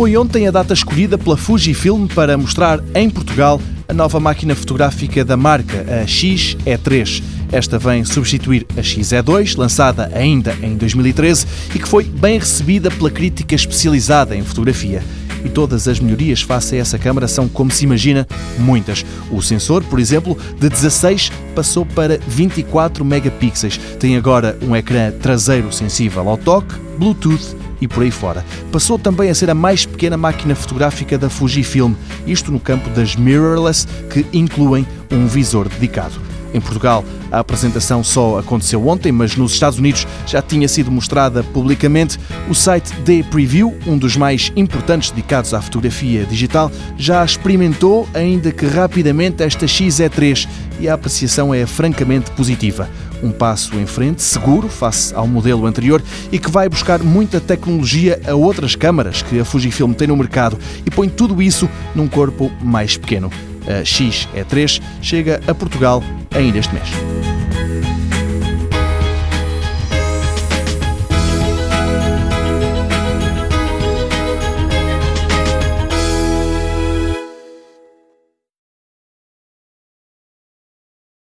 Foi ontem a data escolhida pela Fujifilm para mostrar em Portugal a nova máquina fotográfica da marca, a X-E3. Esta vem substituir a XE2, lançada ainda em 2013 e que foi bem recebida pela crítica especializada em fotografia e todas as melhorias face a essa câmara são, como se imagina, muitas. O sensor, por exemplo, de 16 passou para 24 megapixels. Tem agora um ecrã traseiro sensível ao toque, Bluetooth e por aí fora. Passou também a ser a mais pequena máquina fotográfica da Fujifilm, isto no campo das mirrorless, que incluem um visor dedicado. Em Portugal, a apresentação só aconteceu ontem, mas nos Estados Unidos já tinha sido mostrada publicamente. O site The Preview, um dos mais importantes dedicados à fotografia digital, já experimentou, ainda que rapidamente, esta XE3 e a apreciação é francamente positiva. Um passo em frente, seguro, face ao modelo anterior e que vai buscar muita tecnologia a outras câmaras que a Fujifilm tem no mercado e põe tudo isso num corpo mais pequeno. A X-E3 chega a Portugal ainda este mês.